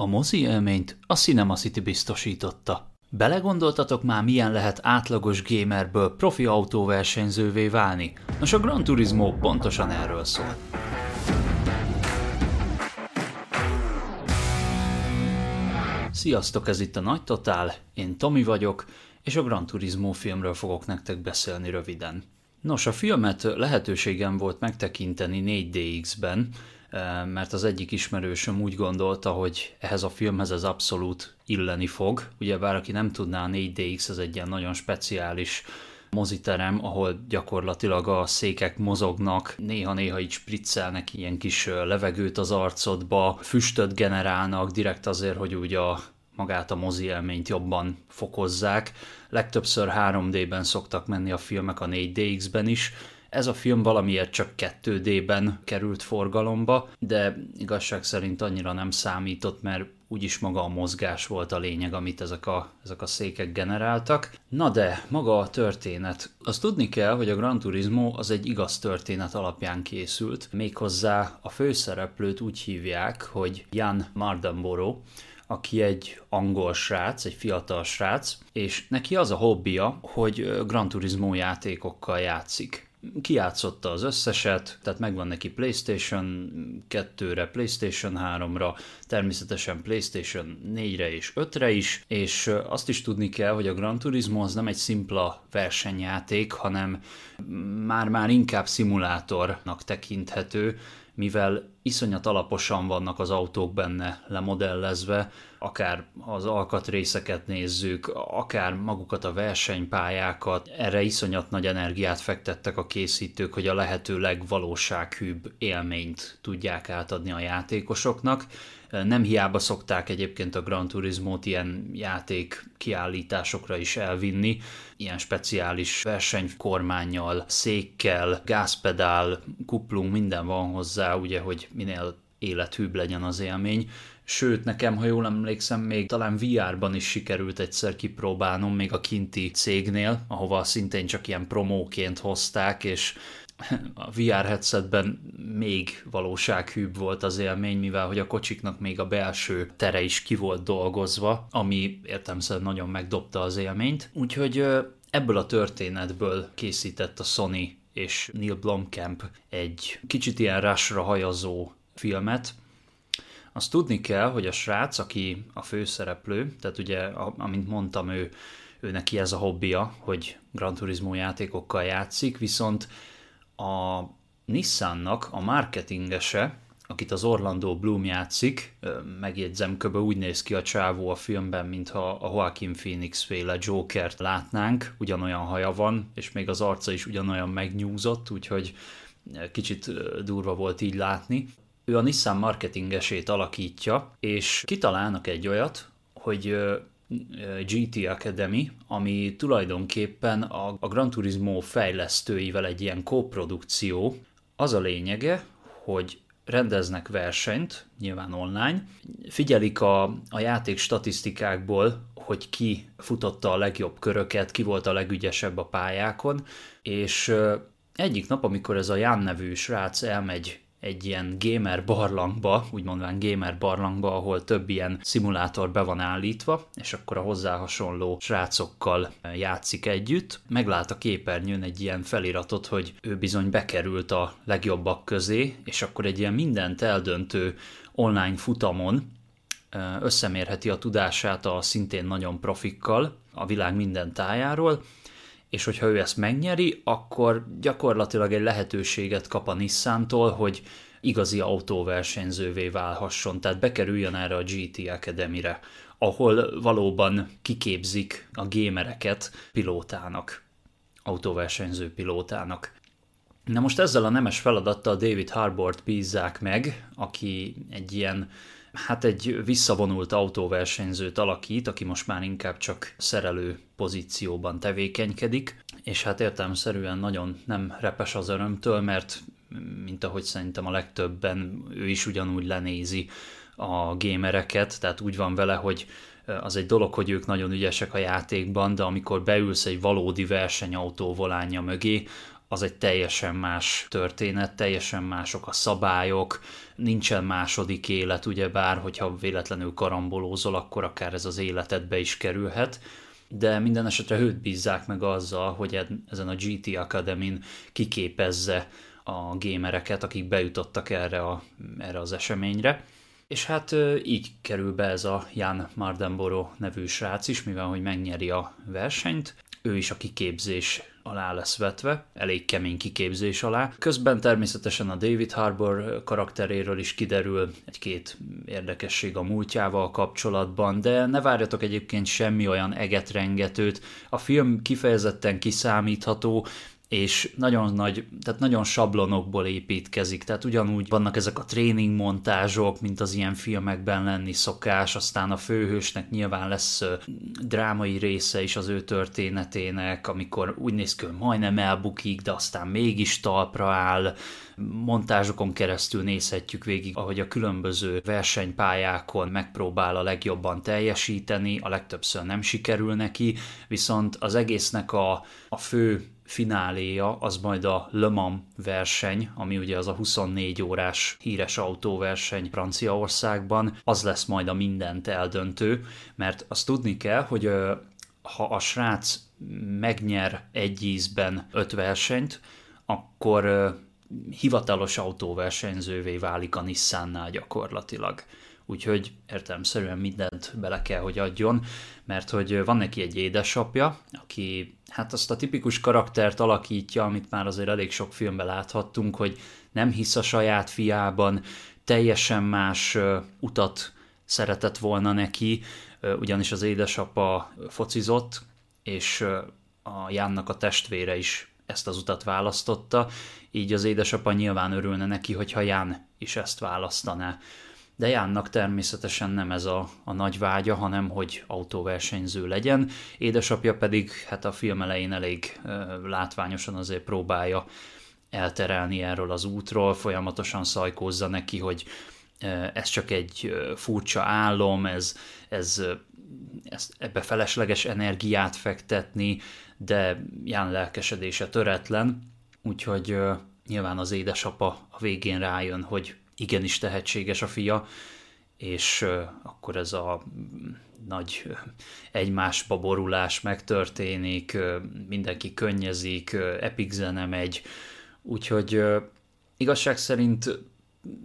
A mozi élményt a Cinema City biztosította. Belegondoltatok már, milyen lehet átlagos gamerből profi autóversenyzővé válni? Nos, a Gran Turismo pontosan erről szól. Sziasztok, ez itt a Nagy Totál, én Tomi vagyok, és a Gran Turismo filmről fogok nektek beszélni röviden. Nos, a filmet lehetőségem volt megtekinteni 4DX-ben, eh, mert az egyik ismerősöm úgy gondolta, hogy ehhez a filmhez ez abszolút illeni fog. Ugye bár aki nem tudná, a 4DX ez egy ilyen nagyon speciális moziterem, ahol gyakorlatilag a székek mozognak, néha-néha így spriccelnek ilyen kis levegőt az arcodba, füstöt generálnak direkt azért, hogy úgy a magát a mozi élményt jobban fokozzák. Legtöbbször 3D-ben szoktak menni a filmek a 4DX-ben is, ez a film valamiért csak 2D-ben került forgalomba, de igazság szerint annyira nem számított, mert úgyis maga a mozgás volt a lényeg, amit ezek a, ezek a székek generáltak. Na de, maga a történet. Azt tudni kell, hogy a Gran Turismo az egy igaz történet alapján készült. Méghozzá a főszereplőt úgy hívják, hogy Jan Mardenborough, aki egy angol srác, egy fiatal srác, és neki az a hobbija, hogy Gran Turismo játékokkal játszik kiátszotta az összeset, tehát megvan neki PlayStation 2-re, PlayStation 3-ra, természetesen PlayStation 4-re és 5-re is, és azt is tudni kell, hogy a Gran Turismo az nem egy szimpla versenyjáték, hanem már-már inkább szimulátornak tekinthető, mivel iszonyat alaposan vannak az autók benne lemodellezve, akár az alkatrészeket nézzük, akár magukat a versenypályákat, erre iszonyat nagy energiát fektettek a készítők, hogy a lehető legvalósághűbb élményt tudják átadni a játékosoknak. Nem hiába szokták egyébként a Gran Turismo-t ilyen játék kiállításokra is elvinni, ilyen speciális versenykormányjal, székkel, gázpedál, kuplung, minden van hozzá, ugye, hogy minél élethűbb legyen az élmény. Sőt, nekem, ha jól emlékszem, még talán VR-ban is sikerült egyszer kipróbálnom, még a kinti cégnél, ahova szintén csak ilyen promóként hozták, és a VR headsetben még valósághűbb volt az élmény, mivel hogy a kocsiknak még a belső tere is ki volt dolgozva, ami értemszerűen nagyon megdobta az élményt. Úgyhogy ebből a történetből készített a Sony és Neil Blomkamp egy kicsit ilyen rásra hajazó filmet, azt tudni kell, hogy a srác, aki a főszereplő, tehát ugye, amint mondtam, ő, ő neki ez a hobbija, hogy Gran Turismo játékokkal játszik, viszont a Nissannak a marketingese, akit az Orlando Bloom játszik, megjegyzem, kb. úgy néz ki a csávó a filmben, mintha a Joaquin Phoenix féle Jokert látnánk, ugyanolyan haja van, és még az arca is ugyanolyan megnyúzott, úgyhogy kicsit durva volt így látni. Ő a Nissan marketingesét alakítja, és kitalálnak egy olyat, hogy GT Academy, ami tulajdonképpen a Gran Turismo fejlesztőivel egy ilyen koprodukció. Az a lényege, hogy rendeznek versenyt, nyilván online, figyelik a, a játék statisztikákból, hogy ki futotta a legjobb köröket, ki volt a legügyesebb a pályákon, és egyik nap, amikor ez a Jan nevű srác elmegy egy ilyen gamer barlangba, úgy mondván gamer barlangba, ahol több ilyen szimulátor be van állítva, és akkor a hozzá hasonló srácokkal játszik együtt. Meglát a képernyőn egy ilyen feliratot, hogy ő bizony bekerült a legjobbak közé, és akkor egy ilyen mindent eldöntő online futamon összemérheti a tudását a szintén nagyon profikkal a világ minden tájáról, és hogyha ő ezt megnyeri, akkor gyakorlatilag egy lehetőséget kap a Nissan-tól, hogy igazi autóversenyzővé válhasson, tehát bekerüljön erre a GT Academy-re, ahol valóban kiképzik a gémereket pilótának, autóversenyző pilótának. Na most ezzel a nemes feladattal David Harbort bízzák meg, aki egy ilyen hát egy visszavonult autóversenyzőt alakít, aki most már inkább csak szerelő pozícióban tevékenykedik, és hát értelmszerűen nagyon nem repes az örömtől, mert mint ahogy szerintem a legtöbben, ő is ugyanúgy lenézi a gémereket, tehát úgy van vele, hogy az egy dolog, hogy ők nagyon ügyesek a játékban, de amikor beülsz egy valódi versenyautó volánja mögé, az egy teljesen más történet, teljesen mások a szabályok, nincsen második élet, ugyebár, hogyha véletlenül karambolózol, akkor akár ez az életedbe is kerülhet, de minden esetre őt bízzák meg azzal, hogy ezen a GT Academy-n kiképezze a gémereket, akik bejutottak erre, a, erre az eseményre. És hát így kerül be ez a Jan Mardenboro nevű srác is, mivel hogy megnyeri a versenyt. Ő is a kiképzés alá lesz vetve, elég kemény kiképzés alá. Közben természetesen a David Harbour karakteréről is kiderül egy-két érdekesség a múltjával kapcsolatban, de ne várjatok egyébként semmi olyan egetrengetőt. A film kifejezetten kiszámítható, és nagyon nagy, tehát nagyon sablonokból építkezik, tehát ugyanúgy vannak ezek a tréning montázsok, mint az ilyen filmekben lenni szokás, aztán a főhősnek nyilván lesz drámai része is az ő történetének, amikor úgy néz ki, hogy majdnem elbukik, de aztán mégis talpra áll, montázsokon keresztül nézhetjük végig, ahogy a különböző versenypályákon megpróbál a legjobban teljesíteni, a legtöbbször nem sikerül neki, viszont az egésznek a, a fő fináléja az majd a Le Mans verseny, ami ugye az a 24 órás híres autóverseny Franciaországban, az lesz majd a mindent eldöntő, mert azt tudni kell, hogy ha a srác megnyer egy ízben öt versenyt, akkor hivatalos autóversenyzővé válik a Nissannál gyakorlatilag úgyhogy értelemszerűen mindent bele kell, hogy adjon, mert hogy van neki egy édesapja, aki hát azt a tipikus karaktert alakítja, amit már azért elég sok filmben láthattunk, hogy nem hisz a saját fiában, teljesen más utat szeretett volna neki, ugyanis az édesapa focizott, és a Jánnak a testvére is ezt az utat választotta, így az édesapa nyilván örülne neki, hogyha Ján is ezt választaná de Jánnak természetesen nem ez a, a nagy vágya, hanem hogy autóversenyző legyen. Édesapja pedig hát a film elején elég ö, látványosan azért próbálja elterelni erről az útról, folyamatosan szajkózza neki, hogy ez csak egy furcsa álom, ez, ez, ez ebbe felesleges energiát fektetni, de Ján lelkesedése töretlen, úgyhogy nyilván az édesapa a végén rájön, hogy igenis tehetséges a fia, és akkor ez a nagy egymásba borulás megtörténik, mindenki könnyezik, epic zene megy, úgyhogy igazság szerint,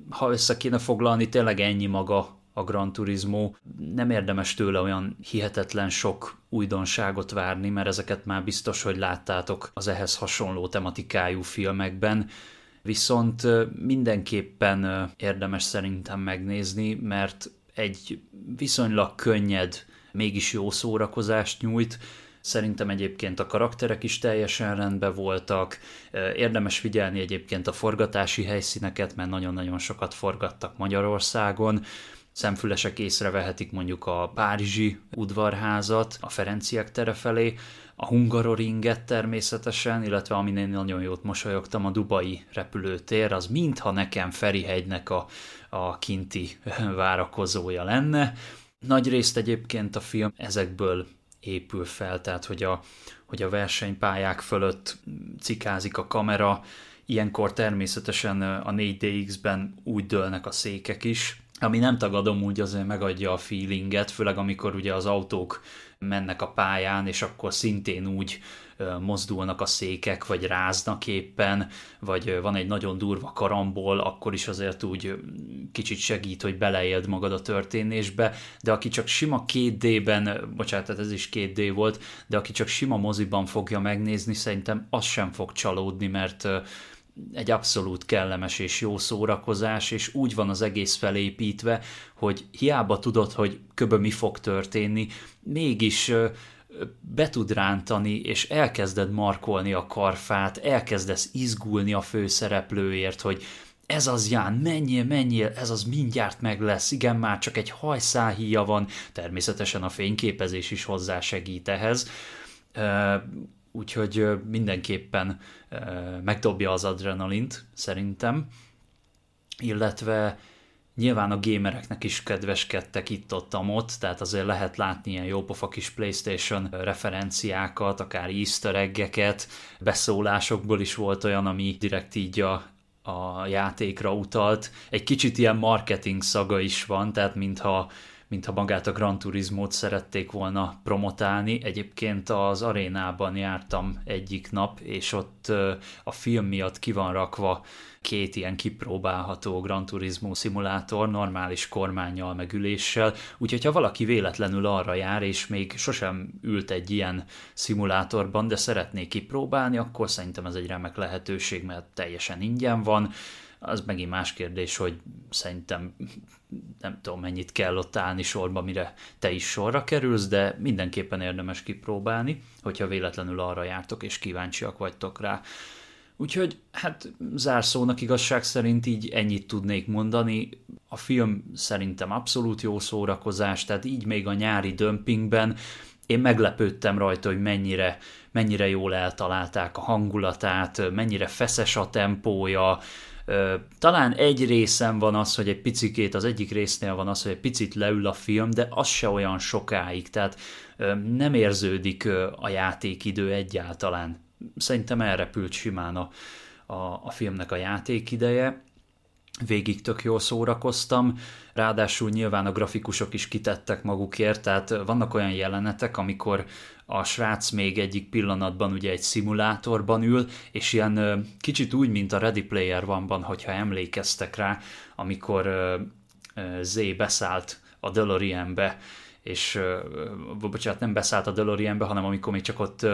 ha össze kéne foglalni, tényleg ennyi maga a Gran Turismo. Nem érdemes tőle olyan hihetetlen sok újdonságot várni, mert ezeket már biztos, hogy láttátok az ehhez hasonló tematikájú filmekben, viszont mindenképpen érdemes szerintem megnézni, mert egy viszonylag könnyed, mégis jó szórakozást nyújt, Szerintem egyébként a karakterek is teljesen rendben voltak. Érdemes figyelni egyébként a forgatási helyszíneket, mert nagyon-nagyon sokat forgattak Magyarországon. Szemfülesek észrevehetik mondjuk a Párizsi udvarházat, a Ferenciek tere felé, a Hungaroringet természetesen, illetve amin én nagyon jót mosolyogtam, a Dubai repülőtér, az mintha nekem Ferihegynek a, a kinti várakozója lenne. Nagy részt egyébként a film ezekből épül fel, tehát hogy a, hogy a versenypályák fölött cikázik a kamera, ilyenkor természetesen a 4DX-ben úgy dőlnek a székek is, ami nem tagadom, úgy azért megadja a feelinget, főleg amikor ugye az autók mennek a pályán, és akkor szintén úgy mozdulnak a székek, vagy ráznak éppen, vagy van egy nagyon durva karambol, akkor is azért úgy kicsit segít, hogy beleéld magad a történésbe, de aki csak sima 2D-ben, bocsánat, ez is 2D volt, de aki csak sima moziban fogja megnézni, szerintem az sem fog csalódni, mert egy abszolút kellemes és jó szórakozás, és úgy van az egész felépítve, hogy hiába tudod, hogy köbö mi fog történni, mégis be tud rántani, és elkezded markolni a karfát, elkezdesz izgulni a főszereplőért, hogy ez az Ján, menjél, menjél, ez az mindjárt meg lesz, igen, már csak egy hajszáhíja van, természetesen a fényképezés is hozzásegít ehhez, úgyhogy mindenképpen megdobja az adrenalint, szerintem, illetve Nyilván a gamereknek is kedveskedtek itt-ott ott, tehát azért lehet látni ilyen jópofa kis Playstation referenciákat, akár easter eggeket, beszólásokból is volt olyan, ami direkt így a, a játékra utalt. Egy kicsit ilyen marketing szaga is van, tehát mintha mintha magát a Gran Turismo-t szerették volna promotálni. Egyébként az arénában jártam egyik nap, és ott a film miatt ki van rakva két ilyen kipróbálható Gran Turismo szimulátor, normális kormányjal, meg üléssel, úgyhogy ha valaki véletlenül arra jár, és még sosem ült egy ilyen szimulátorban, de szeretné kipróbálni, akkor szerintem ez egy remek lehetőség, mert teljesen ingyen van, az megint más kérdés, hogy szerintem nem tudom mennyit kell ott állni sorba, mire te is sorra kerülsz, de mindenképpen érdemes kipróbálni, hogyha véletlenül arra jártok és kíváncsiak vagytok rá. Úgyhogy hát zárszónak igazság szerint így ennyit tudnék mondani. A film szerintem abszolút jó szórakozás, tehát így még a nyári dömpingben én meglepődtem rajta, hogy mennyire, mennyire jól eltalálták a hangulatát, mennyire feszes a tempója, talán egy részem van az, hogy egy picikét, az egyik résznél van az, hogy egy picit leül a film, de az se olyan sokáig, tehát nem érződik a játékidő egyáltalán. Szerintem elrepült simán a, a, a filmnek a játékideje, végig tök jól szórakoztam, ráadásul nyilván a grafikusok is kitettek magukért, tehát vannak olyan jelenetek, amikor a srác még egyik pillanatban ugye egy szimulátorban ül, és ilyen kicsit úgy, mint a Ready Player One-ban, hogyha emlékeztek rá, amikor Z beszállt a DeLorean-be, és bocsánat, nem beszállt a DeLorean-be, hanem amikor még csak ott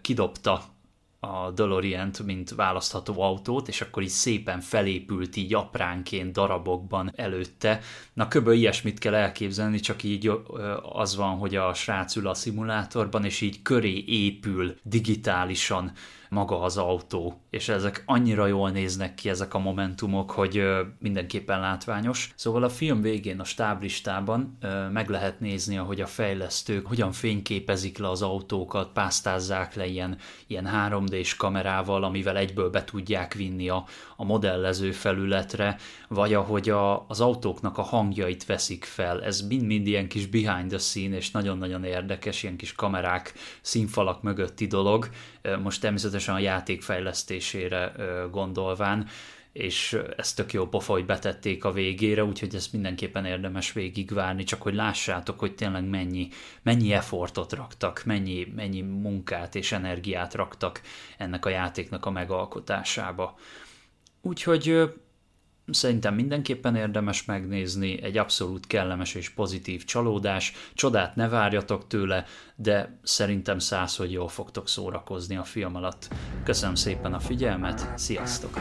kidobta a delorean mint választható autót, és akkor így szépen felépült így apránként darabokban előtte. Na kb. ilyesmit kell elképzelni, csak így az van, hogy a srác ül a szimulátorban, és így köré épül digitálisan maga az autó, és ezek annyira jól néznek ki ezek a momentumok, hogy mindenképpen látványos. Szóval a film végén a stáblistában meg lehet nézni, ahogy a fejlesztők hogyan fényképezik le az autókat, pásztázzák le ilyen, ilyen 3D-s kamerával, amivel egyből be tudják vinni a, a modellező felületre, vagy ahogy a, az autóknak a hangjait veszik fel. Ez mind-mind ilyen kis behind the scene, és nagyon-nagyon érdekes, ilyen kis kamerák, színfalak mögötti dolog. Most természetesen a játék fejlesztésére gondolván, és ezt tök jó pofa, hogy betették a végére, úgyhogy ezt mindenképpen érdemes végigvárni, csak hogy lássátok, hogy tényleg mennyi, mennyi effortot raktak, mennyi, mennyi munkát és energiát raktak ennek a játéknak a megalkotásába. Úgyhogy szerintem mindenképpen érdemes megnézni, egy abszolút kellemes és pozitív csalódás, csodát ne várjatok tőle, de szerintem száz, hogy jól fogtok szórakozni a film alatt. Köszönöm szépen a figyelmet, sziasztok!